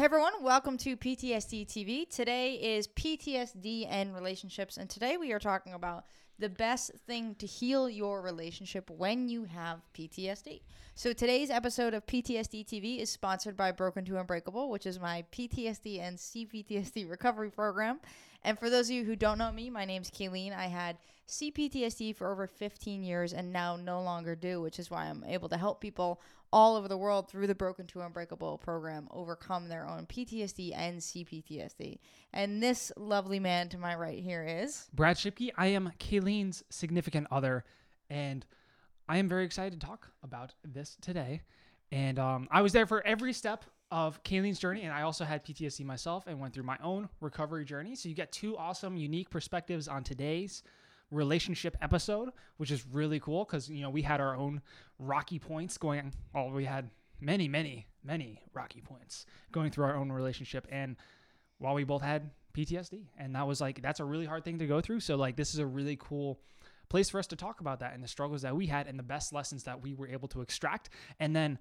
Hey everyone, welcome to PTSD TV. Today is PTSD and relationships, and today we are talking about the best thing to heal your relationship when you have PTSD. So today's episode of PTSD TV is sponsored by Broken to Unbreakable, which is my PTSD and CPTSD recovery program. And for those of you who don't know me, my name's Kayleen. I had CPTSD for over 15 years and now no longer do, which is why I'm able to help people all over the world through the Broken to Unbreakable program overcome their own PTSD and CPTSD. And this lovely man to my right here is Brad Shipke. I am Kayleen's significant other, and I am very excited to talk about this today. And um, I was there for every step of Kayleen's journey, and I also had PTSD myself and went through my own recovery journey. So you get two awesome, unique perspectives on today's relationship episode, which is really cool because you know we had our own rocky points going. Well, we had many, many, many rocky points going through our own relationship, and while we both had PTSD, and that was like that's a really hard thing to go through. So like this is a really cool place for us to talk about that and the struggles that we had and the best lessons that we were able to extract, and then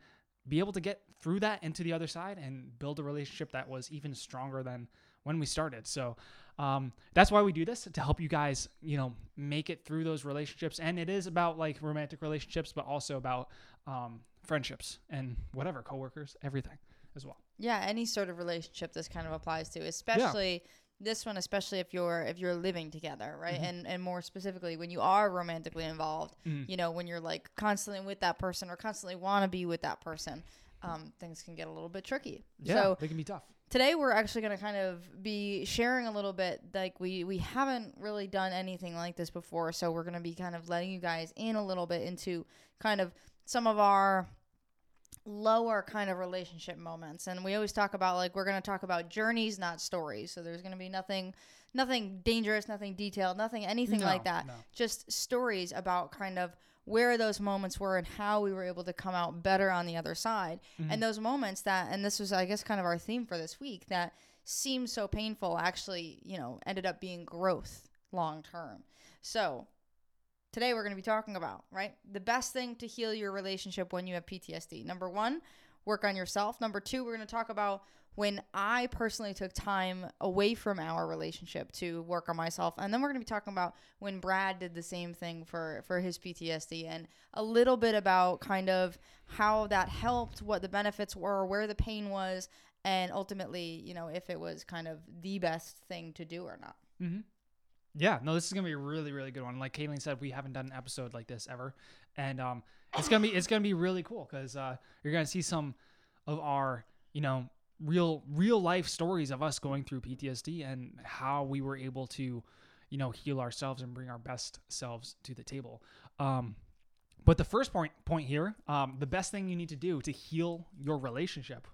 be able to get through that into the other side and build a relationship that was even stronger than when we started. So um, that's why we do this to help you guys, you know, make it through those relationships. And it is about like romantic relationships, but also about um, friendships and whatever, coworkers, everything as well. yeah, any sort of relationship this kind of applies to, especially this one, especially if you're if you're living together, right? Mm-hmm. And and more specifically when you are romantically involved, Mhm. you know, when you're like constantly with that person or constantly want to be with that person, um, things can get a little bit tricky. Yeah, So they can be tough. Today we're actually going to kind of be sharing a little bit like we we haven't really done anything like this before so we're going to be kind of letting you guys in a little bit into kind of some of our lower kind of relationship moments. And we always talk about like we're going to talk about journeys not stories. So there's going to be nothing nothing dangerous nothing detailed nothing anything like that. no. just stories about kind of where those moments were and how we were able to come out better on the other side. Mm-hmm. And those moments that, and this was, I guess, kind of our theme for this week, that seemed so painful actually, you know, ended up being growth long term. So today we're going to be talking about, right? The best thing to heal your relationship when you have PTSD. Number one, work on yourself. Number two, we're going to talk about when I personally took time away from our relationship to work on myself. And then we're going to be talking about when Brad did the same thing for, for his PTSD and a little bit about kind of how that helped, what the benefits were, where the pain was, and ultimately, you know, if it was kind of the best thing to do or not. Mm-hmm. Yeah, no, this is gonna be a really, really good one. Like Kayleen said, we haven't done an episode like this ever, and um, it's gonna be it's gonna be really cool because uh, you're gonna see some of our you know real real life stories of us going through PTSD and how we were able to you know heal ourselves and bring our best selves to the table. Um, but the first point point here, um, the best thing you need to do to heal your relationship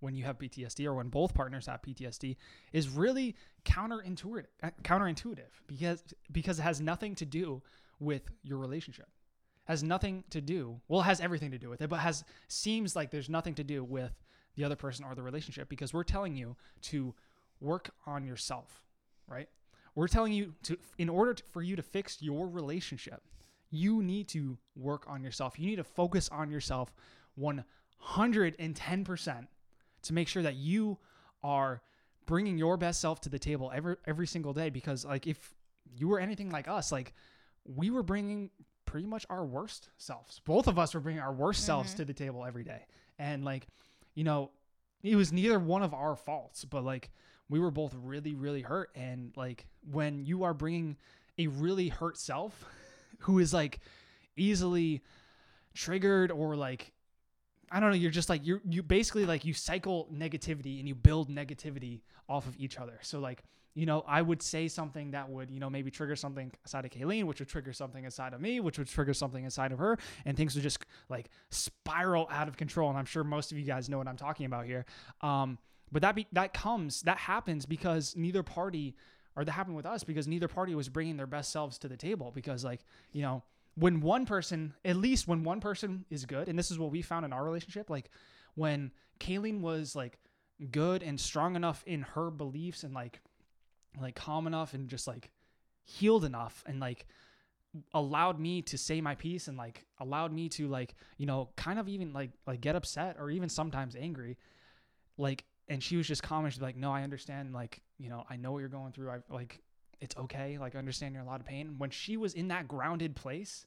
when you have PTSD or when both partners have PTSD is really counterintuitive uh, counterintuitive because because it has nothing to do with your relationship has nothing to do well it has everything to do with it but has seems like there's nothing to do with the other person or the relationship because we're telling you to work on yourself right? We're telling you to in order to, for you to fix your relationship you need to work on yourself. You need to focus on yourself 110% to make sure that you are bringing your best self to the table every every single day because like if you were anything like us like we were bringing pretty much our worst selves. Both of us were bringing our worst selves mm-hmm. to the table every day. And like you know it was neither one of our faults but like we were both really really hurt and like when you are bringing a really hurt self who is like easily triggered or like I don't know, you're just like you you basically like you cycle negativity and you build negativity off of each other. So like, you know, I would say something that would, you know, maybe trigger something inside of Kayleen, which would trigger something inside of me, which would trigger something inside of her, and things would just like spiral out of control. And I'm sure most of you guys know what I'm talking about here. Um, but that be that comes that happens because neither party or that happened with us because neither party was bringing their best selves to the table because like, you know, when one person, at least when one person is good, and this is what we found in our relationship, like when Kayleen was like good and strong enough in her beliefs and like like calm enough and just like healed enough and like allowed me to say my piece and like allowed me to like you know kind of even like like get upset or even sometimes angry like and she was just calm and she's like, no, I understand. Like, you know, I know what you're going through. I like, it's okay. Like, I understand you're in a lot of pain. When she was in that grounded place,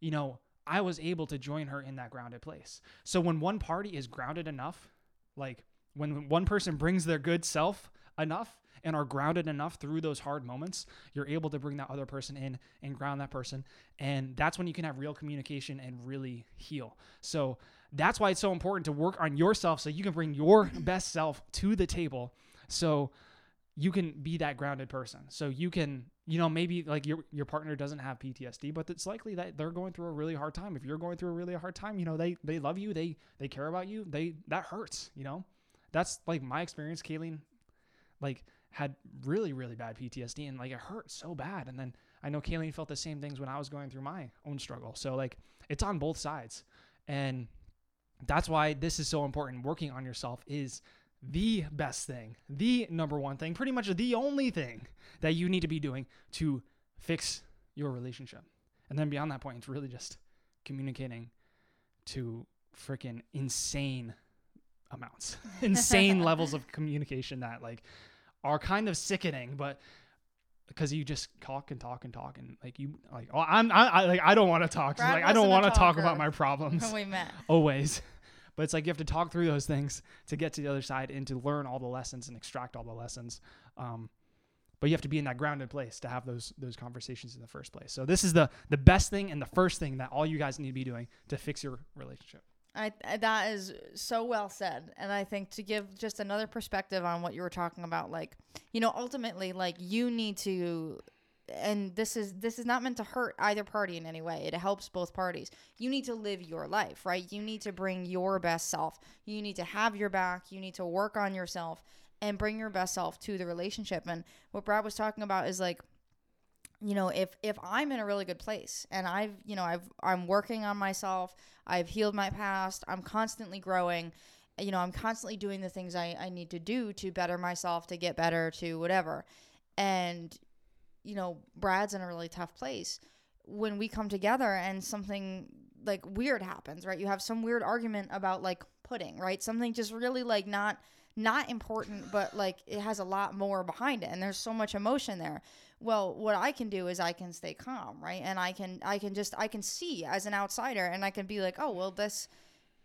you know, I was able to join her in that grounded place. So when one party is grounded enough, like when one person brings their good self enough and are grounded enough through those hard moments, you're able to bring that other person in and ground that person. And that's when you can have real communication and really heal. So that's why it's so important to work on yourself so you can bring your best self to the table. So you can be that grounded person. So you can, you know, maybe like your your partner doesn't have PTSD, but it's likely that they're going through a really hard time. If you're going through a really hard time, you know, they they love you, they they care about you. They that hurts, you know. That's like my experience. Kayleen, like had really really bad PTSD and like it hurt so bad. And then I know Kayleen felt the same things when I was going through my own struggle. So like it's on both sides, and that's why this is so important. Working on yourself is the best thing, the number one thing, pretty much the only thing that you need to be doing to fix your relationship. And then beyond that point, it's really just communicating to freaking insane amounts, insane levels of communication that like are kind of sickening, but because you just talk and talk and talk and like you like oh I'm I, I like I don't want to talk Brad like I don't want to talk about my problems we met. always. But it's like you have to talk through those things to get to the other side and to learn all the lessons and extract all the lessons. Um, but you have to be in that grounded place to have those those conversations in the first place. So this is the the best thing and the first thing that all you guys need to be doing to fix your relationship. I, that is so well said. And i think to give just another perspective on what you were talking about like you know ultimately like you need to and this is this is not meant to hurt either party in any way. It helps both parties. You need to live your life right? You need to bring your best self. You need to have your back. You need to work on yourself and bring your best self to the relationship. And what brad was talking about is like you know if if i'm in a really good place and i've you know i've i'm working on myself i've healed my past i'm constantly growing you know i'm constantly doing the things i, I need to do to better myself to get better to whatever. And you know brad's in a really tough place. When we come together and something like weird happens right? You have some weird argument about like pudding right? Something just really like not not important but like it has a lot more behind it and there's so much emotion there well what i can do is i can stay calm right? And i can i can just i can see as an outsider and i can be like oh well this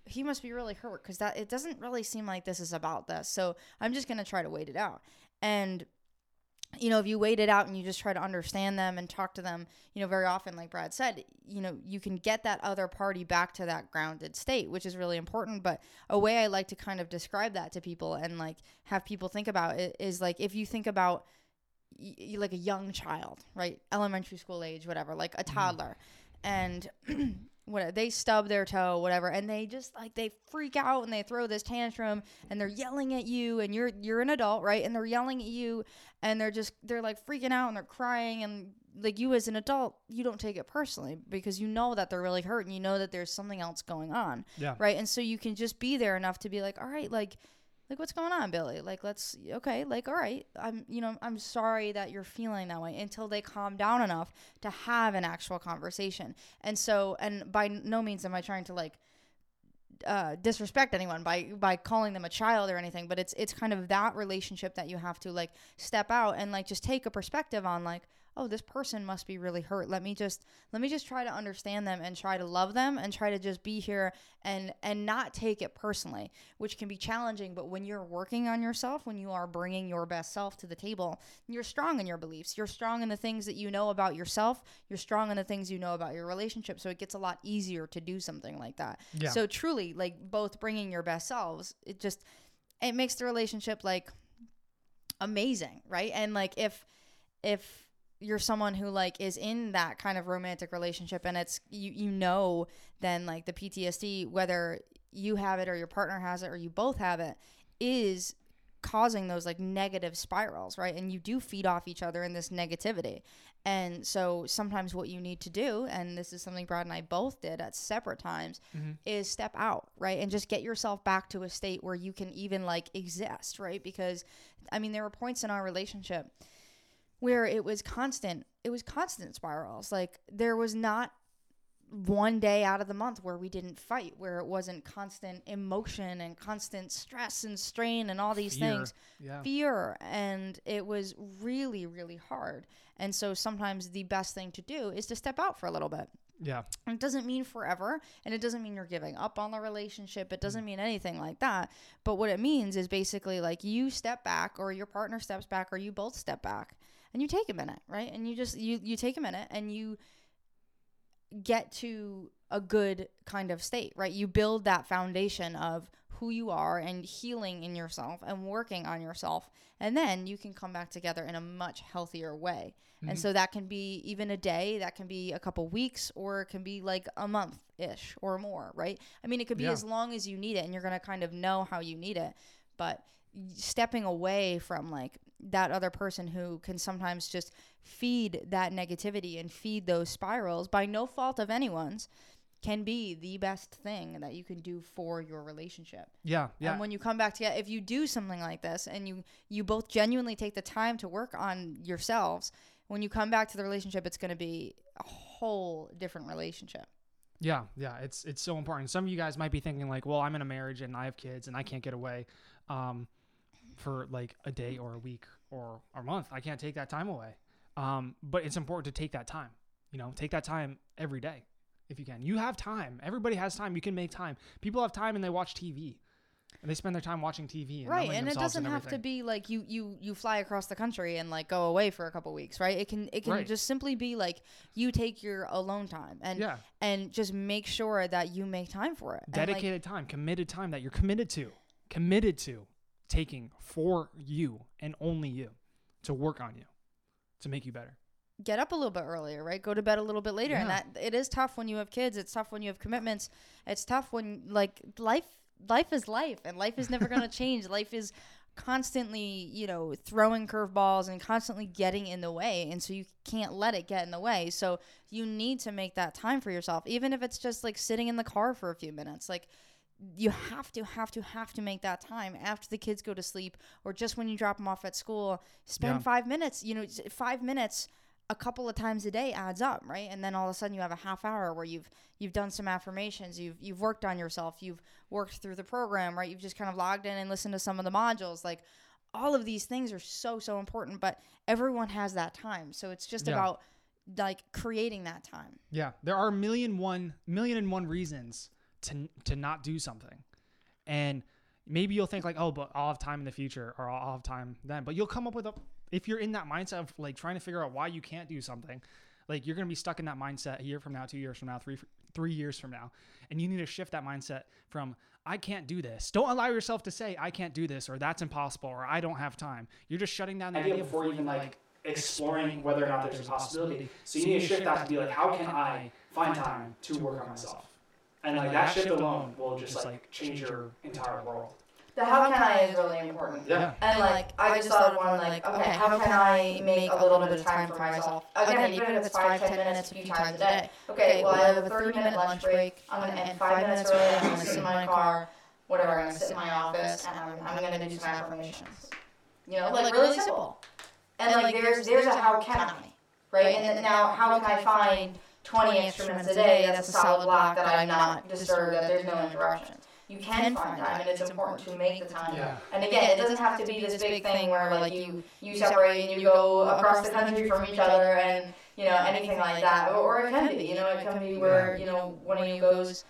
he must be really hurt because that it doesn't really seem like this is about this. So i'm just going to try to wait it out. And you know if you wait it out and you just try to understand them and talk to them you know very often like brad said you know you can get that other party back to that grounded state which is really important. But a way i like to kind of describe that to people and like have people think about it is like if you think about y- like a young child right? Elementary school age whatever like a mm-hmm. toddler. And what they stub their toe whatever and they just like they freak out and they throw this tantrum and they're yelling at you and you're you're an adult right? And they're yelling at you and they're just they're like freaking out and they're crying and like you as an adult you don't take it personally because you know that they're really hurt and you know that there's something else going on Yeah. right? And so you can just be there enough to be like all right like like what's going on billy? Like let's okay like all right i'm you know i'm sorry that you're feeling that way until they calm down enough to have an actual conversation. And so and by no means am i trying to like uh, disrespect anyone by by calling them a child or anything but it's it's kind of that relationship that you have to like step out and like just take a perspective on like oh this person must be really hurt. Let me just let me just try to understand them and try to love them and try to just be here and and not take it personally which can be challenging. But when you're working on yourself when you are bringing your best self to the table you're strong in your beliefs. You're strong in the things that you know about yourself. You're strong in the things you know about your relationship. So it gets a lot easier to do something like that. Yeah. so truly like both bringing your best selves it just it makes the relationship like amazing right? And like if if you're someone who like is in that kind of romantic relationship and it's you you know then like the PTSD whether you have it or your partner has it or you both have it is causing those like negative spirals right? And you do feed off each other in this negativity. And so sometimes what you need to do and this is something Brad and I both did at separate times Mhm. is step out right? And just get yourself back to a state where you can even like exist right? Because I mean there were points in our relationship where it was constant it was constant spirals like there was not one day out of the month where we didn't fight, where it wasn't constant emotion and constant stress and strain and all these Fear. things, Yeah. fear. And it was really, really hard. And so sometimes the best thing to do is to step out for a little bit. Yeah. It doesn't mean forever, and it doesn't mean you're giving up on the relationship. It doesn't mm. mean anything like that. But what it means is basically like you step back, or your partner steps back, or you both step back, and you take a minute, right? And you just you you take a minute and you get to a good kind of state, right? You build that foundation of who you are and healing in yourself and working on yourself. And then you can come back together in a much healthier way. And so mm-hmm. that can be even a day, that can be a couple weeks, or it can be like a month ish or more, right? I mean, it could be Yeah. as long as you need it, and you're going to kind of know how you need it. But stepping away from like that other person who can sometimes just feed that negativity and feed those spirals by no fault of anyone's can be the best thing that you can do for your relationship. Yeah. Yeah. And when you come back together, if you do something like this and you you both genuinely take the time to work on yourselves, when you come back to the relationship, it's going to be a whole different relationship. Yeah, yeah, it's it's so important. Some of you guys might be thinking like, well, I'm in a marriage and I have kids and I can't get away um, for like a day or a week or a month. I can't take that time away. Um, but it's important to take that time. You know, take that time every day if you can. You have time. Everybody has time. You can make time. People have time and they watch TV. And they spend their time watching TV and right and it doesn't and have to be like you you you fly across the country and like go away for a couple weeks right it can it can Right. just simply be like you take your alone time and Yeah. and just make sure that you make time for it And, like, dedicated time, committed time that you're committed to, committed to taking for you and only you to work on you, to make you better. get up a little bit earlier, right? Go to bed a little bit later. And that it is tough when you have kids. It's tough when you have commitments. It's tough when like life life is life and life is never going to change. Life is constantly, you know, throwing curveballs and constantly getting in the way. And so you can't let it get in the way. So you need to make that time for yourself, even if it's just like sitting in the car for a few minutes. Like you have to have to have to make that time after the kids go to sleep or just when you drop them off at school. Spend Yeah. 5 minutes you know 5 minutes a couple of times a day adds up right? And then all of a sudden you have a half hour where you've you've done some affirmations you've you've worked on yourself you've worked through the program right? You've just kind of logged in and listened to some of the modules. Like all of these things are so so important but everyone has that time. So it's just Yeah. about like creating that time. Yeah, there are a million one million and one reasons to to not do something, and maybe you'll think like, oh, but I'll have time in the future, or I'll have time then. But you'll come up with a if you're in that mindset of like trying to figure out why you can't do something, like you're gonna be stuck in that mindset a year from now, two years from now, three three years from now, and you need to shift that mindset from I can't do this. Don't allow yourself to say I can't do this or that's impossible or I don't have time. You're just shutting down the idea before even like exploring whether or not there's a possibility. So you need to shift that to be like, how can I find time to work on myself? And like that shift alone will just like change your entire world. The how can I is really important. Yeah. And like, I just thought of one like, okay, how can I make a little bit of time for myself? Again, even if it's five, ten minutes a few times a day. Okay, well, I have a thirty minute lunch break. I'm gonna end five minutes early. I'm gonna sit in my car, whatever. I'm gonna sit in my office, and I'm, I'm gonna do some affirmations. You know, like really simple. And like, there's there's a how can I, right? And then now, how can I find twenty instruments a day? That's a solid block that I'm not disturbed. That there's no interruptions. You can find time, and it's important to make the time. Yeah. And again, it doesn't have to be this big thing where like you you separate and you go across the country from each other and you know anything like that. Or, or it can be, you know, it can be where you know one of you goes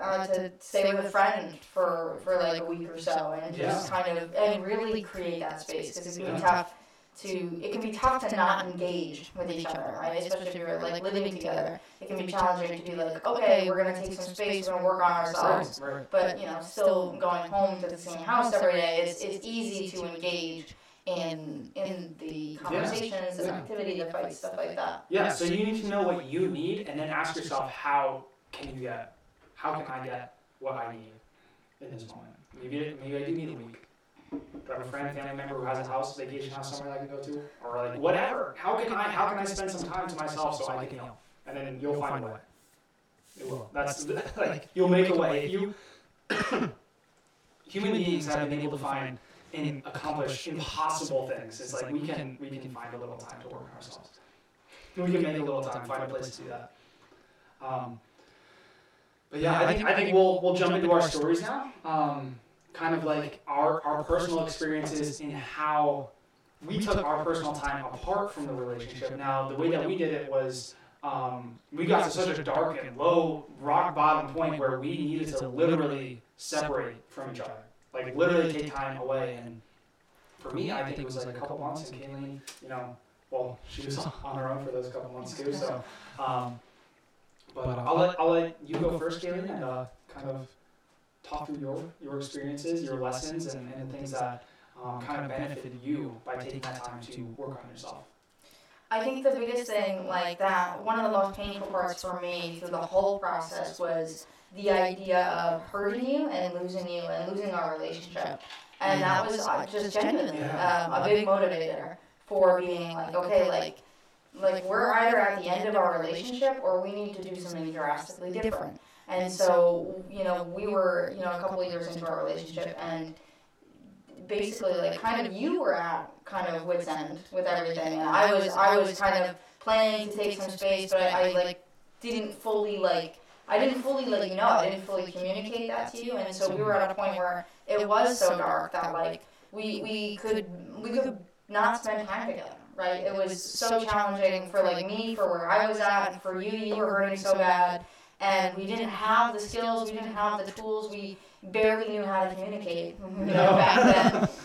uh, to stay with a friend for for like a week or so and just kind of and really create that space because it can be tough to it can be tough to not engage with each other, right? Especially if you're like living together. It can be challenging to be like, okay, we're gonna take some space, we're gonna work on ourselves but you know, still going home to the same house every day, it's, it's easy to engage in in the conversations, the activity, the fights, stuff like that. Yeah, so you need to know what you need and then ask yourself, how can you get, how can I get what I need in this moment? Maybe, maybe I do need a week. Do I have a friend, family member who has a house, vacation house somewhere that I can go to? Or like, whatever. How can I, how can I spend some time to myself so I can heal? And then you'll find a way. It will. That's, like, you'll make a way. You, human beings have been able to find and accomplish impossible things. It's like we can, we can find a little time to work on ourselves. We can make a little time, find a place to do that. Um, but yeah, I think I think we'll we'll jump into our stories now. Um, kind of like our our personal experiences in how we took our personal time apart from the relationship. Now, the way that we did it was um, we got to such a dark and low rock bottom point where we needed to literally separate from each other, like literally take time away. And for me, I think it was like a couple months. And Kayleen, you know, well, she was on her own for those couple months too. So, um, but I'll let I'll let you go first, Kayleen, and uh, kind of talk through your your experiences, your lessons, and, and things that um, kind of benefited you by taking that time to work on yourself. I think the biggest thing, like that, one of the most painful parts for me through the whole process was the idea of hurting you and losing you and losing our relationship. And that was uh, just genuinely um, a big motivator for being like, okay, like, like we're either at the end of our relationship or we need to do something drastically different. And so, you know, we were, you know, a couple of years into our relationship and basically like kind of you were at kind of wits end with everything. And I was I was kind of planning to take some space but I, I like didn't fully like I didn't fully let you know I didn't fully communicate that to you. And so we were at a point where it was so dark that like we we could we could not spend time together right? It was so challenging for like me for where I was at and for you you were hurting so bad and we didn't have the skills we didn't have the tools we barely knew how to communicate, you know, back then.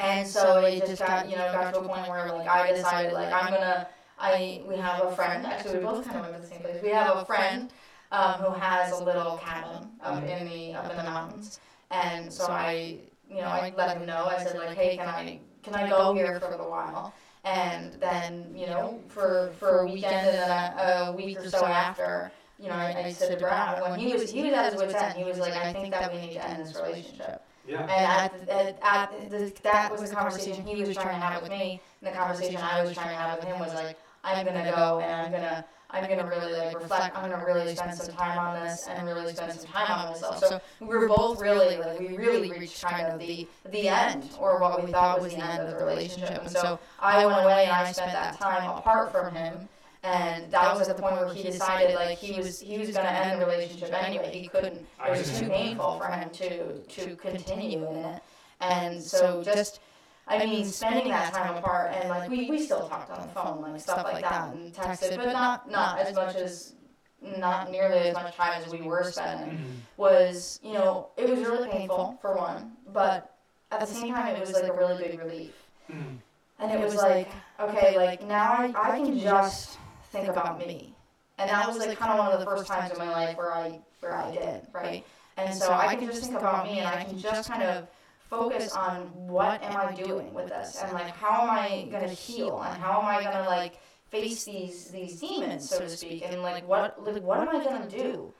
And so it just got, you know, got to a point where like I decided like I'm gonna, I we have a friend. Actually, we both kind of went to the same place. We have a friend um, who has a little cabin up in the up in the mountains, and so I, you know, I let him know. I said like, hey, can I can I go here for a little while? And then, you know, for for a weekend and then a, a week or so after you know, I, I said to Brad when he was he was at his wit's end. He was like, I think that we need to end this relationship. Yeah. And at, the, at, at the, that was the conversation he was trying to have with me, and the conversation I was trying to have with him was like, I'm gonna go and I'm gonna I'm gonna really like reflect. I'm gonna really spend some time on this and really spend some time on myself. So we were both really like we really reached kind of the the end or what we thought was the end of the relationship. And so I went away and I spent that time apart from him and that was at the point where he decided like he was he was going to end the relationship anyway. He couldn't. It was too painful for him to to continue in it, and so just. I mean, spending that time apart, and like we, we still talked on the phone, like stuff like that, and texted, but not not as much as not nearly as much time as we were spending. Mm-hmm. Was you know it was really painful for one, but at the same time it was like a really big relief, mm-hmm. and it was like okay, like now I I can just think about me. And that was like kind of one of the first times in my life where I where I did, right? And so I can just think about me and I can just kind of focus on what am I doing with this and like how am I going to heal and how am I going to like face these these demons so to speak and like what like what am I going to do?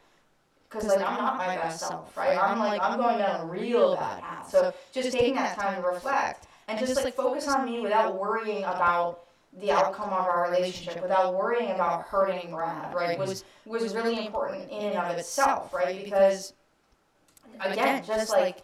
Because like I'm not my best self, right? I'm like I'm going down a real bad path. So just taking that time to reflect and just like focus on me without worrying about the outcome of our relationship without worrying about hurting Brad, right, was was really important in and of itself, right? Because again, just like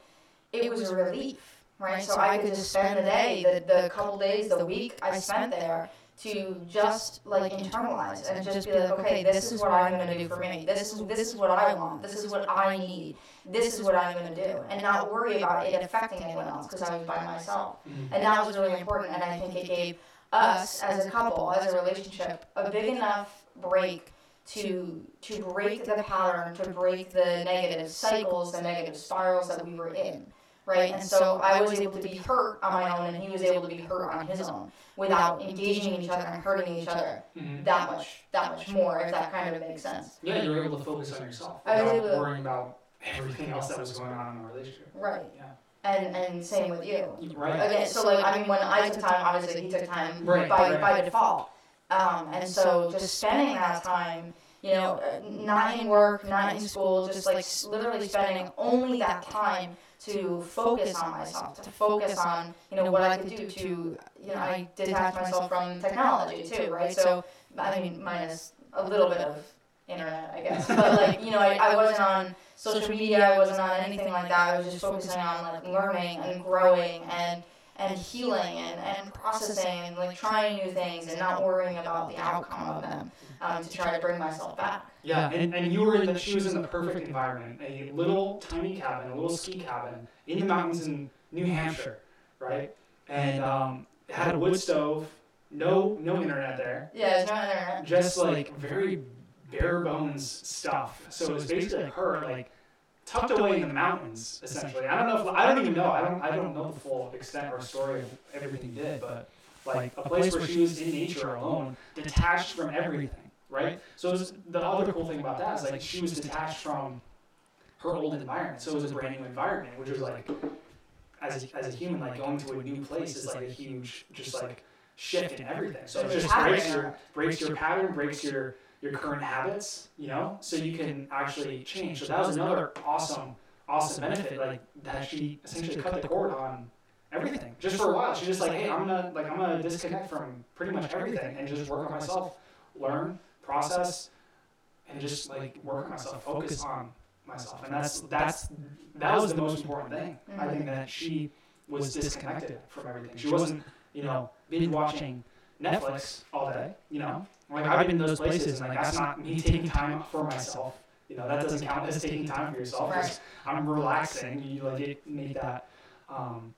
it was a relief, right? So I could just spend the day, the, the couple days, the week I spent there to just like internalize and just be like, okay, this is what I'm going to do for me. This is this is what I want. This is what I need. This is what I'm going to do, and not worry about it affecting anyone else because I was by myself. Mm-hmm. And that was really important, and I think it gave us as a couple, as a relationship, a big enough break to to break the pattern, to break the negative cycles, the negative spirals that we were in, right? And so I was able to be hurt on my own, and he was able to be hurt on his own, without engaging each other and hurting each other mm-hmm. that much, that much more, if that kind of makes sense. Yeah, you were able to focus on yourself I was able to- worrying about everything else that was going on in the relationship. Right. Yeah. And and same with you. Right. Again, so like I mean, when I took time, obviously he took time Right, by right. by default. Um, and so just spending that time, you know, uh, not in work, not in school, just like literally spending only that time to focus on myself, to focus on you know what I could do to you know I detach myself from technology too, right? So I mean, minus a little bit of internet, I guess, but like you know, I, I wasn't on social media, I wasn't on anything like that. I was just focusing on like learning and growing and and healing and, and processing and like trying new things and not worrying about the outcome of them um, to try to bring myself back. Yeah, and, and you were in the, she was in the perfect environment, a little tiny cabin, a little ski cabin in the mountains in New Hampshire, right? And um, had a wood stove, no no internet there, Yeah, there's no internet. just like very bare bones stuff. So it was basically like her like tucked away in the mountains, essentially. I don't know if I don't even know. I don't I don't know the full extent or story of everything did, but like a place where she was in nature alone, detached from everything, right? So was, the other cool thing about that is like she was detached from her old environment. So it was a brand new environment, which was like as a, as a human, like going to a new place is like a huge just like shift in everything. So it just breaks your breaks your pattern, breaks your your current habits, you know, so you can actually change. So that was another awesome, awesome benefit, like that she essentially cut the cord on everything just for a while. She's just like, hey, I'm gonna like I'm gonna disconnect from pretty much everything and just work on myself, learn, process, and just like work on myself, focus on myself. And that's that's that was the most important thing. I think that she was disconnected from everything. She wasn't, you know, binge watching Netflix all day, you know. Like I've been in those places, and like that's not me taking time for myself. You know, that doesn't count as taking time for yourself. It's- I'm relaxing. You like it- make that, um,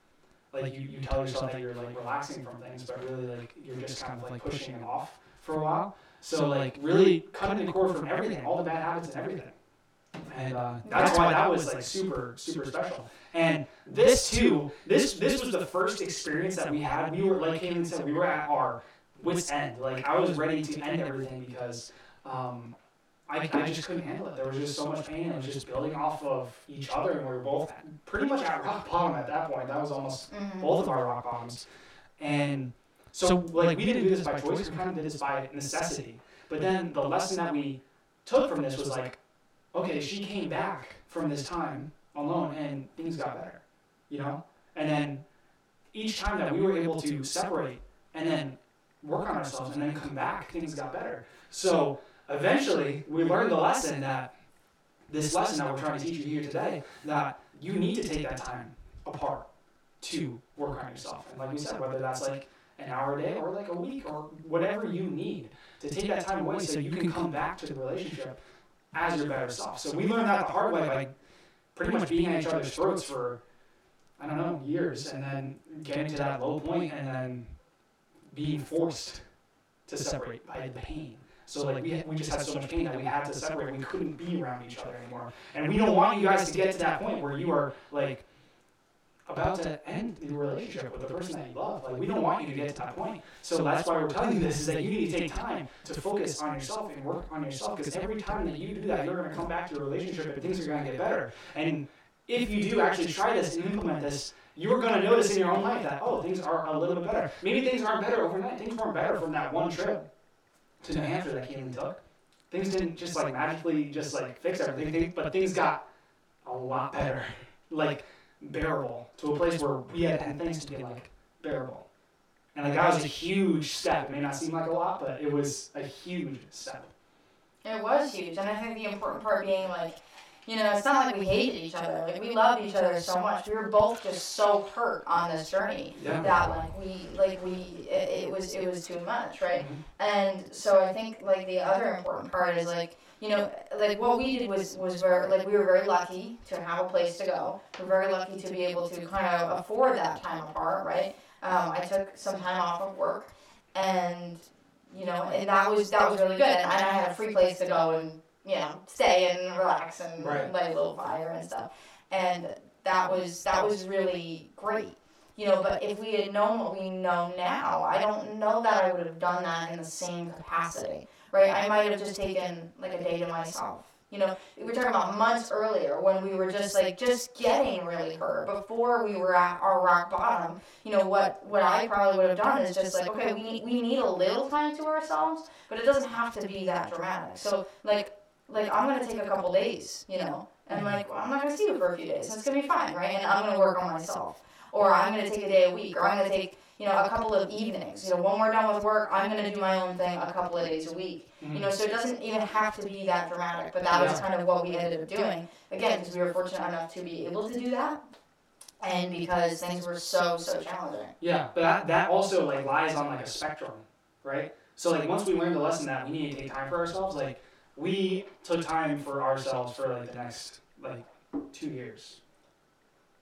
like you, you tell yourself that you're like relaxing from things, but really like you're just kind of like pushing it off for a while. So like really cutting the cord from everything, all the bad habits and everything. And uh, that's why that was like super super special. And this too, this this was the first experience that we had. We were like Kayleen said, we were at our wits end. Like I was ready to end everything because um, I, I just couldn't handle it. There was just so much pain. It was just building off of each other, and we were both pretty much at rock bottom at that point. That was almost Mhm. both of our rock bottoms. And so, like, we didn't do this by choice. We kind of did this by necessity. But then the lesson that we took from this was like, okay, she came back from this time alone, and things got better, you know. And then each time that we were able to separate and then work on ourselves and then come back, things got better. So eventually, we learned the lesson that this lesson that we're trying to teach you here today that you need to take that time apart to work on yourself. And like we said, whether that's like an hour a day or like a week or whatever you need to take that time away so you can come back to the relationship as your better self. So we learned that the hard way by pretty much being at each other's throats for I don't know years, and then getting to that low point, and then being forced to separate by the pain. So like we, we just had so much pain that we had to separate. We couldn't be around each other anymore, and we don't want you guys to get to that point where you are like about to end the relationship with the person that you love. Like we don't want you to get to that point. So that's why we're telling you this is that you need to take time to focus on yourself and work on yourself because every time that you do that, you're going to come back to your relationship and things are going to get better. And if you do actually try this and implement this, you're going to notice in your own life that oh, things are a little bit better. Maybe things aren't better overnight. Things weren't better from that one trip to New Hampshire that Kayleen took. Things didn't just like magically just like fix everything, but things got a lot better. Like bearable to a place where we had had things to be like bearable. And like that was a huge step. It may not seem like a lot, but it was a huge step. It was huge, and I think the important part being like, you know, it's not like we hated each other. Like we loved each other so much. We were both just so hurt on this journey Yeah. that like we like we it, it was it was too much, right? Mhm. And so I think like the other important part is like you know like what we did was was very like we were very lucky to have a place to go. We're very lucky to be able to kind of afford that time apart, right? Um, I took some time off of work, and you know, and that was that was really good. And I had a free place to go and you know stay and relax and Right. light a little fire and stuff. And that was that was really great. You know, but if we had known what we know now, I don't know that I would have done that in the same capacity, right? I might have just taken like a day to myself. You know, we were talking about months earlier when we were just like just getting really hurt before we were at our rock bottom. You know what? What I probably would have done is just like, okay, we need we need a little time to ourselves, but it doesn't have to be that dramatic. So like like I'm gonna take a couple days, you know, and like well, I'm not gonna see you for a few days. It's gonna be fine, right? And I'm gonna work on myself, or I'm gonna take a day a week, or I'm gonna take you know a couple of evenings. You know, when we're done with work, I'm gonna do my own thing a couple of days a week. You know, mm-hmm. so it doesn't even have to be that dramatic. But that was kind of what we ended up doing. Again, because we were fortunate enough to be able to do that. and because things were so so challenging. Yeah, but that, that also like lies on like a spectrum, right? So like once we learned the lesson that we need to take time for ourselves, like we took time for ourselves for like the next like two years.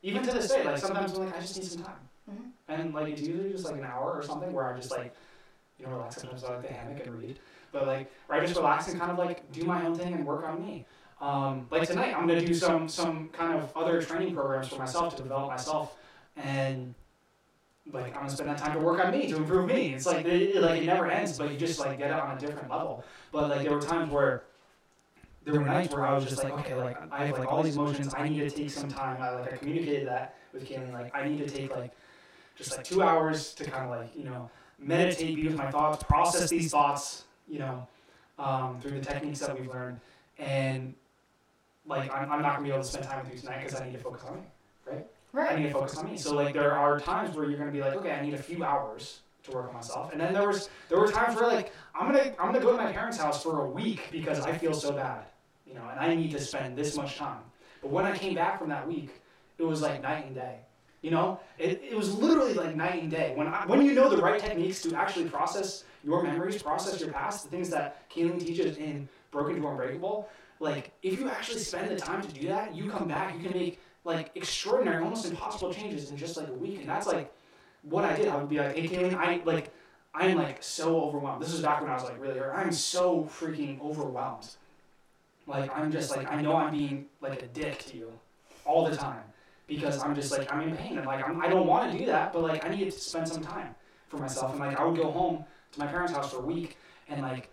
Even to this day, like sometimes I'm like I just need some time, Mhm. and like it's usually just like an hour or something where I just like you know relax. Sometimes I like the hammock and read, but like where I just relax and kind of like do my own thing and work on me. Um, like tonight, I'm gonna do some some kind of other training programs for myself to develop myself and like I'm gonna spend that time to work on me to improve me. It's like it, like it never ends, but you just like get it on a different level. But like there were times where there were nights where I was just like, okay, like I have like all these emotions. I need to take some time. I like I communicated that with Kayleen. Like I need to take like just like two hours to kind of like you know meditate, be with my thoughts, process these thoughts. You know, um, through the techniques that we've learned, and like I'm, I'm not gonna be able to spend time with you tonight because I need to focus on me. right? Right. I need to focus on me. So like there are times where you're gonna be like, okay, I need a few hours to work on myself. And then there was there were times where like I'm gonna I'm gonna go to my parents' house for a week because I feel so bad, you know, and I need to spend this much time. But when I came back from that week, it was like night and day. You know, it, it was literally like night and day. When I, when you know the right techniques to actually process your memories, process your past, the things that Kayleen teaches in Broken to Unbreakable, like if you actually spend the time to do that, you come back, you can make like extraordinary, almost impossible changes in just like a week. And that's like what I did. I would be like, hey Kayleen, I like I'm like so overwhelmed. This was back when I was like really hurt. I'm so freaking overwhelmed. Like I'm just like I know I'm being like a dick to you all the time because I'm just like I'm in pain and like I'm, I don't want to do that, but like I need to spend some time for myself. And like I would go home to my parents' house for a week and like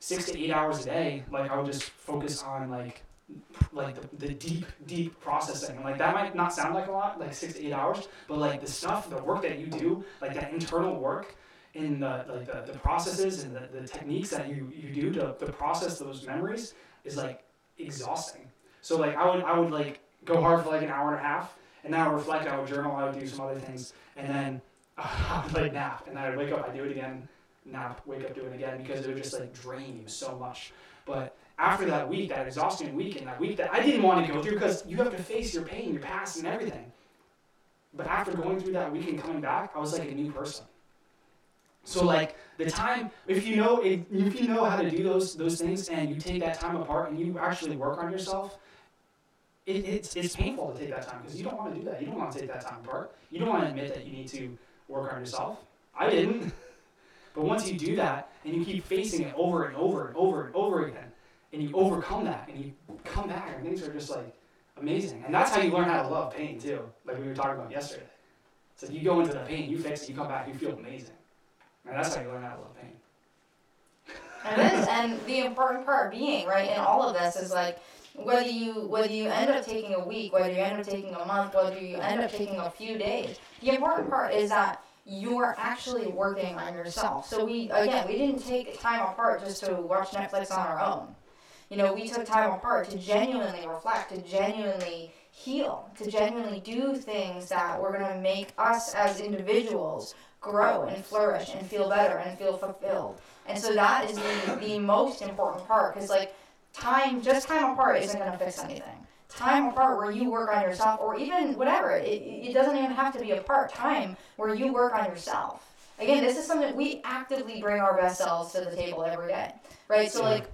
six to eight hours a day, like I would just focus on like like the, the deep deep processing and like that might not sound like a lot like six to eight hours but like the stuff the work that you do like that internal work in the like the, the processes and the, the techniques that you you do to, to process those memories is like exhausting so like i would i would like go hard for like an hour and a half and then i would reflect i would journal i would do some other things and then i would like nap and then i'd wake up i'd do it again nap wake up do it again because it would just like drain you so much but after that week, that exhausting week, and that week that I didn't want to go through because you have to face your pain, your past, and everything. But after going through that week and coming back, I was like a new person. So like the time, if you know if, if you know how to do those those things and you take that time apart and you actually work on yourself, it, it's it's painful to take that time because you don't want to do that. You don't want to take that time apart. You don't want to admit that you need to work on yourself. I didn't. But once you do that and you keep facing it over and over and over and over again, and you overcome that and you come back and things are just like amazing. And that's how you learn how to love pain too, like we were talking about yesterday. So you go into the pain, you fix it, you come back, you feel amazing. And that's how you learn how to love pain. And it is, and the important part being right in all of this is like whether you whether you end up taking a week, whether you end up taking a month, whether you end up taking a few days. The important part is that you're actually working on yourself. So we again we didn't take time apart just to watch Netflix on our own. You know, we took time apart to genuinely reflect, to genuinely heal, to genuinely do things that were going to make us as individuals grow and flourish and feel better and feel fulfilled. And so that is the, the most important part because, like, time, just time apart isn't going to fix anything. Time apart where you work on yourself, or even whatever, it, it doesn't even have to be a part time where you work on yourself. Again, this is something we actively bring our best selves to the table every day, right? So, like,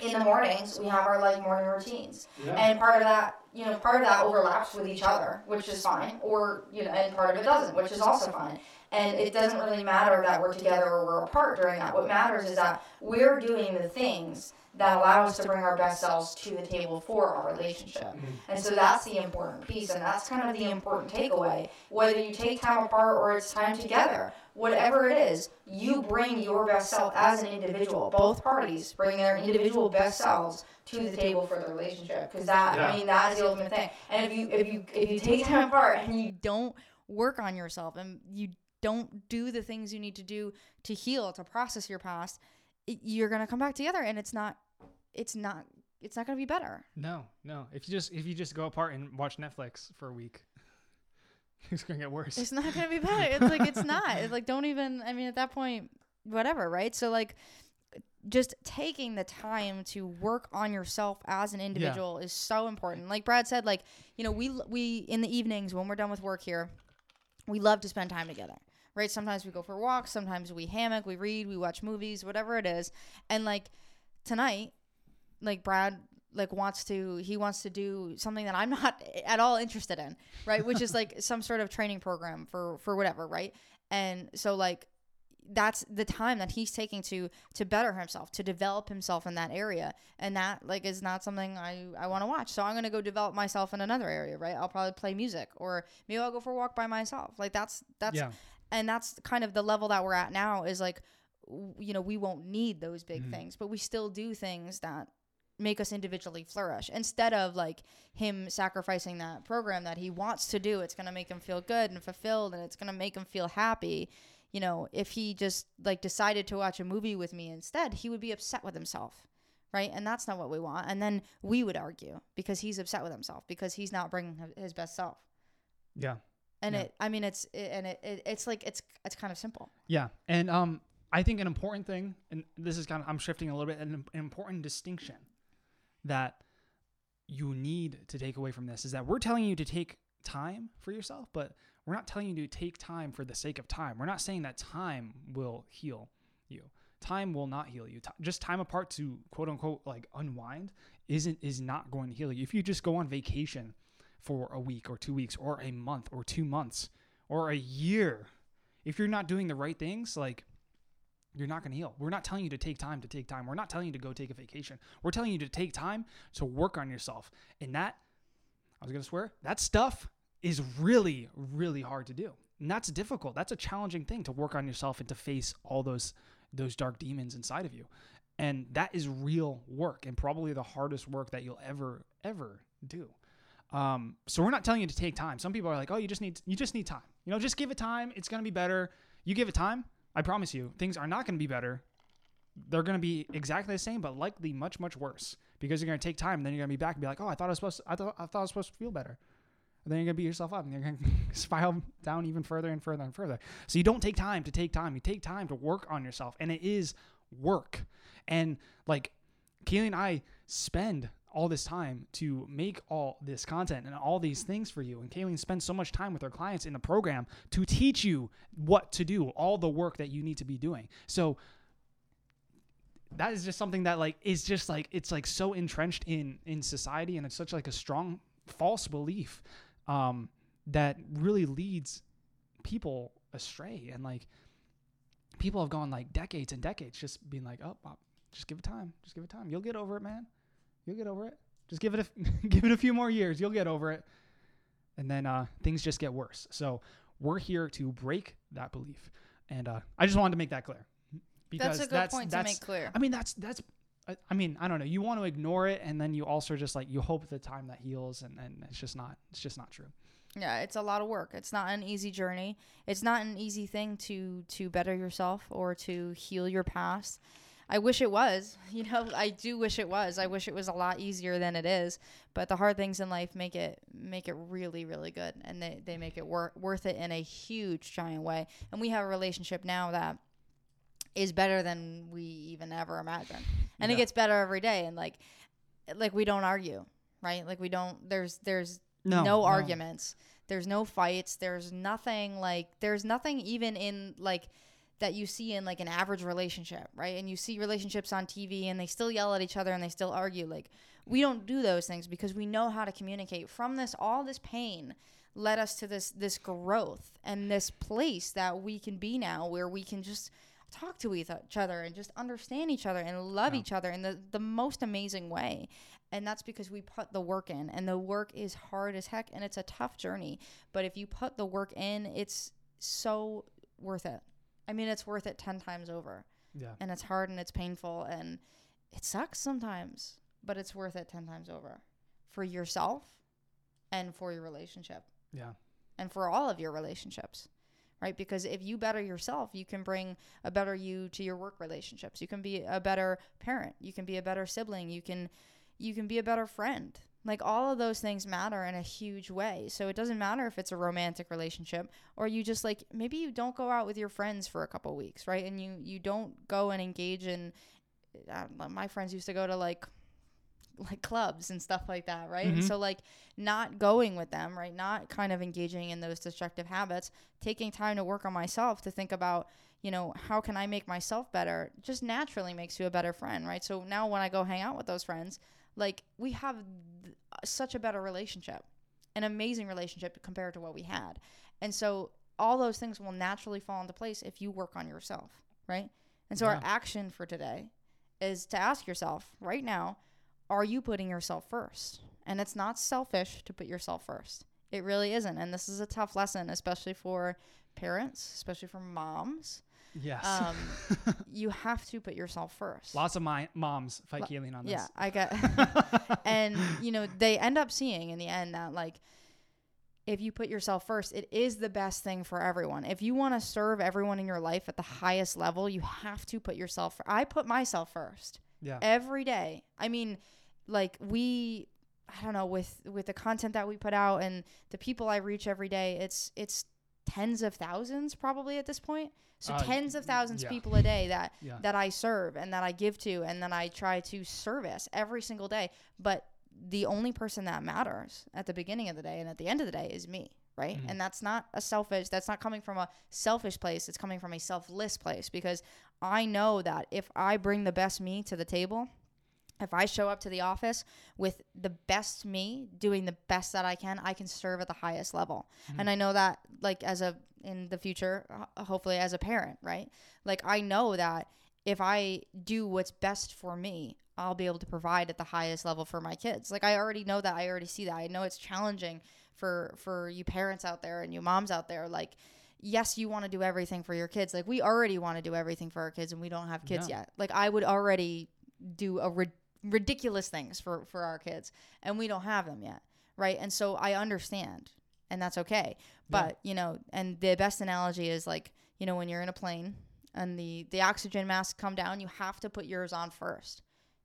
in the mornings we have our like morning routines Yeah. and part of that you know part of that overlaps with each other which is fine or you know and part of it doesn't which is also fine and it doesn't really matter that we're together or we're apart during that what matters is that we're doing the things that allow us to bring our best selves to the table for our relationship mm-hmm. and so that's the important piece and that's kind of the important takeaway whether you take time apart or it's time together whatever it is, you bring your best self as an individual. Both parties bring their individual best selves to the table for the relationship because that Yeah. I mean that is the ultimate thing. And if you if you if you take time apart and you don't work on yourself and you don't do the things you need to do to heal to process your past you're gonna come back together and it's not it's not it's not gonna be better No, no. If you just if you just go apart and watch Netflix for a week, it's gonna get worse. it's not gonna be better it's like it's not it's like don't even i mean at that point whatever right so like just taking the time to work on yourself as an individual is so important. Like Brad said, like you know, we we in the evenings when we're done with work here, we love to spend time together. Right? Sometimes we go for walks, sometimes we hammock, we read, we watch movies, whatever it is. And like tonight, like Brad like wants to he wants to do something that I'm not at all interested in, right? Which is like some sort of training program for for whatever, right? And so like that's the time that he's taking to to better himself to develop himself in that area and that like is not something i i want to watch so i'm going to go develop myself in another area right i'll probably play music or maybe i'll go for a walk by myself like that's that's yeah. And that's kind of the level that we're at now is like w- you know we won't need those big Mhm. things but we still do things that make us individually flourish. Instead of like him sacrificing that program that he wants to do it's going to make him feel good and fulfilled and it's going to make him feel happy. You know if he just like decided to watch a movie with me instead he would be upset with himself right? And that's not what we want. And then we would argue because he's upset with himself because he's not bringing his best self. Yeah. And Yeah. it i mean it's it, and it, it it's like it's it's kind of simple Yeah, and um, I think an important thing, and this is kind of I'm shifting a little bit, an, an important distinction that you need to take away from this is that we're telling you to take time for yourself, but we're not telling you to take time for the sake of time. We're not saying that time will heal you. Time will not heal you. Ti- just time apart to quote unquote like unwind isn't is not going to heal you. If you just go on vacation for a week or two weeks or a month or two months or a year, if you're not doing the right things, like you're not going to heal. We're not telling you to take time to take time. We're not telling you to go take a vacation. We're telling you to take time to work on yourself. And that, I was going to swear, that stuff is really, really hard to do. And that's difficult. That's a challenging thing to work on yourself and to face all those those dark demons inside of you. And that is real work and probably the hardest work that you'll ever ever do. Um, so we're not telling you to take time. Some people are like, "Oh, you just need you just need time. You know, just give it time. It's to be better. You give it time, I promise you, things are not to be better. They're to be exactly the same, but likely much, much worse because you're to take time. And then you're to be back and be like, oh, I thought I was supposed to, I thought, I thought I was supposed to feel better. And then you're to beat yourself up and you're to spiral down even further and further and further. So you don't take time to take time. You take time to work on yourself. And it is work. And like Kayleen and I spend all this time to make all this content and all these things for you. And Kayleen spends so much time with her clients in the program to teach you what to do, all the work that you need to be doing. So that is just something that like is just like it's like so entrenched in in society and it's such like a strong false belief um that really leads people astray and like people have gone like decades and decades just being like oh uh, just give it time just give it time you'll get over it man you'll get over it just give it a give it a few more years you'll get over it and then uh things just get worse so we're here to break that belief and uh i just wanted to make that clear because that's a good that's, point that's, to make clear I mean, that's that's. I- I mean, I don't know. You want to ignore it, and then you also just like you hope the time that heals, and, and it's just not. It's just not true. Yeah, it's a lot of work. It's not an easy journey. It's not an easy thing to to better yourself or to heal your past. I wish it was. You know, I do wish it was. I wish it was a lot easier than it is. But the hard things in life make it make it really really good, and they they make it wor- worth it in a huge giant way. And we have a relationship now that is better than we even ever imagined, and it gets better every day. And like like we don't argue, right? Like we don't. There's there's No, no, no. arguments. There's no fights. There's nothing like there's nothing even in like that you see in like an average relationship, right? And you see relationships on TV and they still yell at each other and they still argue. Like we don't do those things because we know how to communicate. From this all this pain led us to this this growth and this place that we can be now where we can just talk to each other and just understand each other and love Yeah. each other in the, the most amazing way and that's because we put the work in and the work is hard as heck and it's a tough journey but if you put the work in it's so worth it i mean it's worth it 10 times over. Yeah. and it's hard and it's painful and it sucks sometimes but it's worth it 10 times over for yourself and for your relationship. Yeah. and for all of your relationships right? Because if you better yourself you can bring a better you to your work relationships. You can be a better parent. You can be a better sibling. You can you can be a better friend like all of those things matter in a huge way so it doesn't matter if it's a romantic relationship or you just like maybe you don't go out with your friends for a couple weeks right and you you don't go and engage in uh, my friends used to go to like like clubs and stuff like that, right? Mhm. And so like not going with them, right? Not kind of engaging in those destructive habits, taking time to work on myself to think about, you know, how can I make myself better? Just naturally makes you a better friend, right? So now when I go hang out with those friends, like we have th- such a better relationship, an amazing relationship compared to what we had. And so all those things will naturally fall into place if you work on yourself, right? And so our action for today is to ask yourself right now, are you putting yourself first? And it's not selfish to put yourself first. It really isn't. And this is a tough lesson, especially for parents, especially for moms. Yes. Um, you have to put yourself first. Lots of my moms fight Kayleen on this. Yeah. I get. and you know they end up seeing in the end that like if you put yourself first it is the best thing for everyone if you want to serve everyone in your life at the highest level you have to put yourself fir- i put myself first Yeah. every day i mean like we i don't know with with the content that we put out and the people i reach every day it's it's tens of thousands probably at this point so Uh, tens of thousands yeah. of people a day that Yeah. that I serve and that I give to and that I try to service every single day. But the only person that matters at the beginning of the day and at the end of the day is me, right? Mhm. And that's not a selfish, that's not coming from a selfish place. It's coming from a selfless place because I know that if I bring the best me to the table, if I show up to the office with the best me doing the best that I can, I can serve at the highest level. And mm-hmm. I know that like as a in the future, hopefully as a parent, right? Like I know that if I do what's best for me, I'll be able to provide at the highest level for my kids. Like I already know that. I already see that. I know it's challenging for for you parents out there and you moms out there like yes, you want to do everything for your kids. Like we already want to do everything for our kids and we don't have kids Yeah. yet. Like I would already do a rid- ridiculous things for for our kids and we don't have them yet, right? And so I understand and that's okay. But, you know, and the best analogy is like, you know, when you're in a plane and the the oxygen masks come down, you have to put yours on first.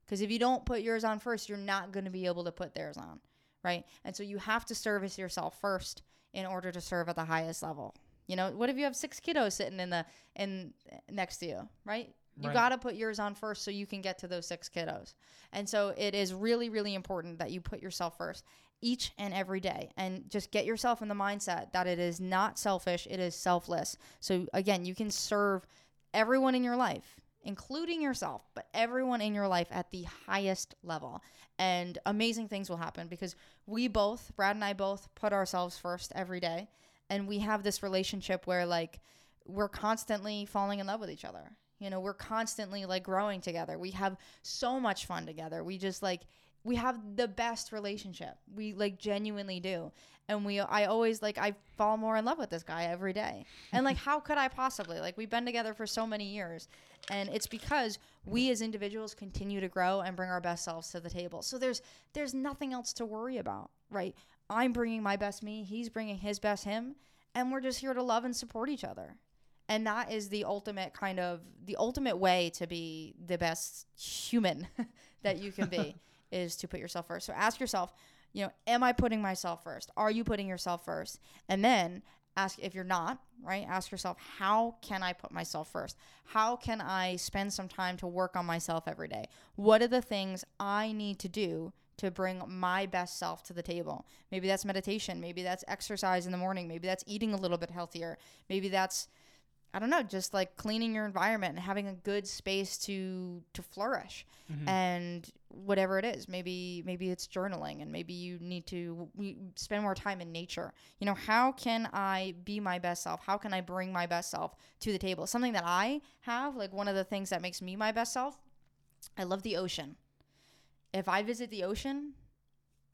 Cuz if you don't put yours on first, you're not going to be able to put theirs on, right? And so you have to service yourself first in order to serve at the highest level. You know, what if you have six kiddos sitting in the in next to you, right? You Right. got to put yours on first so you can get to those six kiddos. And so it is really really important that you put yourself first each and every day and just get yourself in the mindset that it is not selfish, it is selfless. So again, you can serve everyone in your life, including yourself, but everyone in your life at the highest level. And amazing things will happen because we both, Brad and I both, put ourselves first every day. And we have this relationship where, like, we're constantly falling in love with each other. You know, we're constantly like growing together. We have so much fun together. We just like, we have the best relationship. We like genuinely do. And we, I always like, I fall more in love with this guy every day. And like, how could I possibly? Like, we've been together for so many years. And it's because we as individuals continue to grow and bring our best selves to the table. So there's, there's nothing else to worry about, right? I'm bringing my best me. He's bringing his best him. And we're just here to love and support each other. And that is the ultimate kind of, the ultimate way to be the best human that you can be is to put yourself first. So ask yourself, you know, am I putting myself first? Are you putting yourself first? And then ask if you're not, right? Ask yourself, how can I put myself first? How can I spend some time to work on myself every day? What are the things I need to do to bring my best self to the table? Maybe that's meditation, maybe that's exercise in the morning, maybe that's eating a little bit healthier, maybe that's I don't know, just like cleaning your environment and having a good space to to flourish Mhm. and whatever it is maybe maybe it's journaling and maybe you need to spend more time in nature you know how can i be my best self how can i bring my best self to the table something that i have like one of the things that makes me my best self i love the ocean if i visit the ocean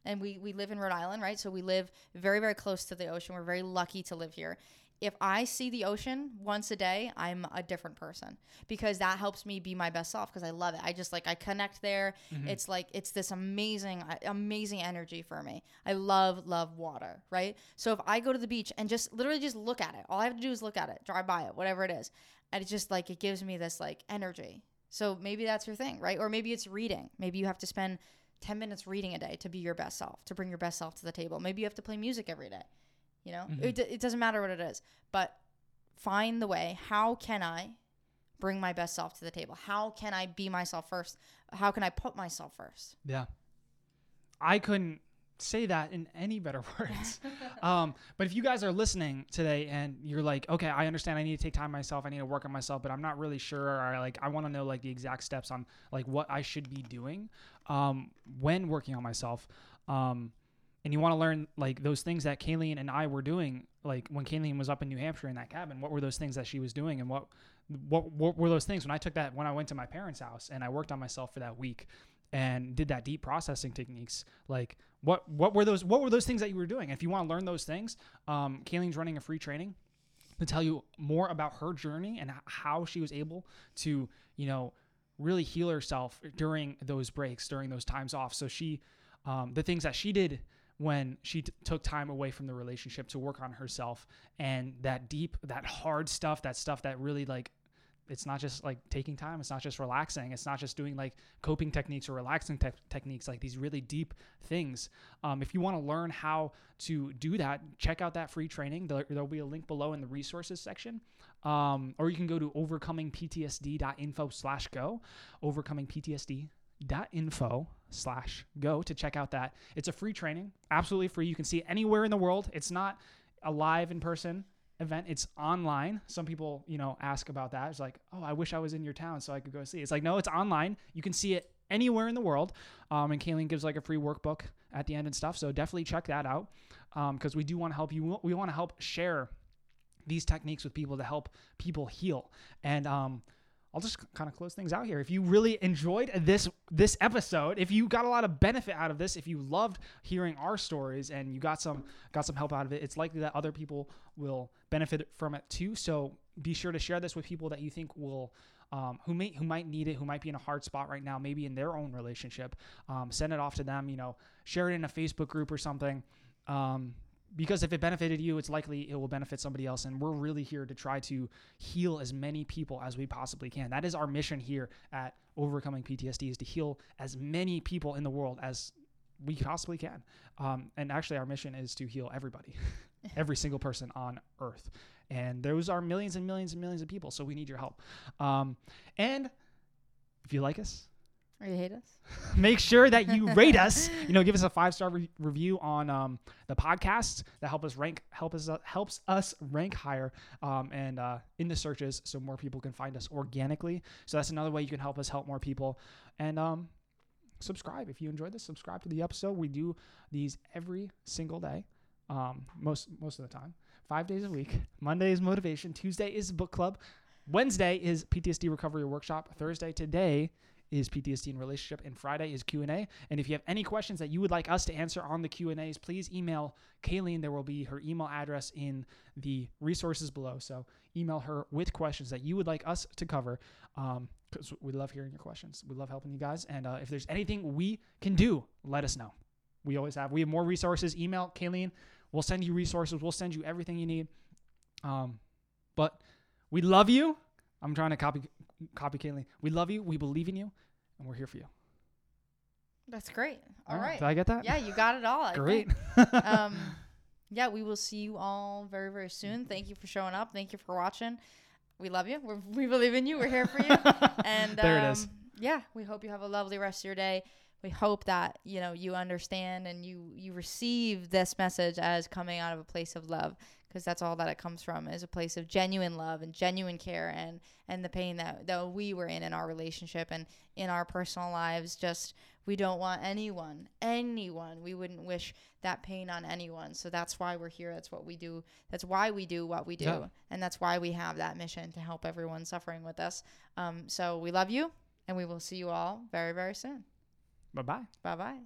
and we, we live in Rhode Island, right? So we live very, very close to the ocean. We're very lucky to live here. If I see the ocean once a day, I'm a different person because that helps me be my best self because I love it. I just like, I connect there. Mhm. It's like, it's this amazing, uh, amazing energy for me. I love, love water, right? So if I go to the beach and just literally just look at it, all I have to do is look at it, drive by it, whatever it is. And it's just like, it gives me this like energy. So maybe that's your thing, right? Or maybe it's reading. Maybe you have to spend 10 minutes reading a day to be your best self, to bring your best self to the table. Maybe you have to play music every day. You know, Mhm. it, it doesn't matter what it is, but find the way. How can I bring my best self to the table? How can I be myself first? How can I put myself first? Yeah. I couldn't say that in any better words. um, but if you guys are listening today and you're like, okay, I understand I need to take time myself, I need to work on myself, but I'm not really sure or I like I want to know like the exact steps on like what I should be doing um, when working on myself. Um, and you want to learn like those things that Kayleen and I were doing, like when Kayleen was up in New Hampshire in that cabin, what were those things that she was doing and what what, what were those things? When I took that when I went to my parents' house and I worked on myself for that week and did that deep processing techniques like what what were those what were those things that you were doing? If you want to learn those things um, kayleen's running a free training to tell you more about her journey and how she was able to you know really heal herself during those breaks during those times off. So she um, the things that she did when she t- took time away from the relationship to work on herself and that deep that hard stuff that stuff that really like it's not just like taking time it's not just relaxing it's not just doing like coping techniques or relaxing te- techniques like these really deep things. Um, if you want to learn how to do that check out that free training. There, will be a link below in the resources section. Um, or you can go to overcomingptsd.info slash go overcomingptsd.info slash go to check out that it's a free training absolutely free you can see anywhere in the world it's not a live in person event. It's online. Some people, you know, ask about that. It's like, oh, I wish I was in your town so I could go see. It's like, no, it's online. You can see it anywhere in the world. Um, and Kayleen gives like a free workbook at the end and stuff. So definitely check that out because um, we do want to help you. We want to help share these techniques with people to help people heal. And um, I'll just kind of close things out here. If you really enjoyed this this episode, if you got a lot of benefit out of this, if you loved hearing our stories and you got some got some help out of it, it's likely that other people will benefit from it too. So be sure to share this with people that you think will um, who may who might need it, who might be in a hard spot right now, maybe in their own relationship. Um, send it off to them. You know, share it in a Facebook group or something. Um, because if it benefited you, it's likely it will benefit somebody else. And we're really here to try to heal as many people as we possibly can. That is our mission here at Overcoming PTSD is to heal as many people in the world as we possibly can. Um, and actually, our mission is to heal everybody, every single person on earth. And those are millions and millions and millions of people. So we need your help. Um, and if you like us, or you hate us? Make sure that you rate us. You know, give us a five star re- review on um, the podcast that help us rank help us uh, helps us rank higher um, and uh, in the searches so more people can find us organically. So that's another way you can help us help more people. And um, subscribe if you enjoyed this. Subscribe to the episode. We do these every single day, um, most most of the time, five days a week. Monday is motivation. Tuesday is book club. Wednesday is PTSD recovery workshop. Thursday today is PTSD in relationship, and Friday is Q and A. And if you have any questions that you would like us to answer on the Q and A's, please email Kayleen. There will be her email address in the resources below. So email her with questions that you would like us to cover. Um, because we love hearing your questions. We love helping you guys. And uh, if there's anything we can do, let us know. We always have. We have more resources. Email Kayleen. We'll send you resources. We'll send you everything you need. Um, but we love you. I'm trying to copy copy Kayleen. We love you. We believe in you, and we're here for you. That's great. all right. Did I get that? Yeah, you got it all. Great. um, yeah, we will see you all very, very soon. Thank you for showing up. Thank you for watching. We love you. We're, we believe in you. We're here for you. and there um, it is. Yeah, we hope you have a lovely rest of your day. We hope that you know you understand and you you receive this message as coming out of a place of love because that's all that it comes from is a place of genuine love and genuine care and and the pain that that we were in in our relationship and in our personal lives. Just we don't want anyone anyone we wouldn't wish that pain on anyone. So that's why we're here. That's what we do. That's why we do what we do. Yeah. and that's why we have that mission to help everyone suffering with us. Um, so we love you and we will see you all very very soon. Bye bye. bye bye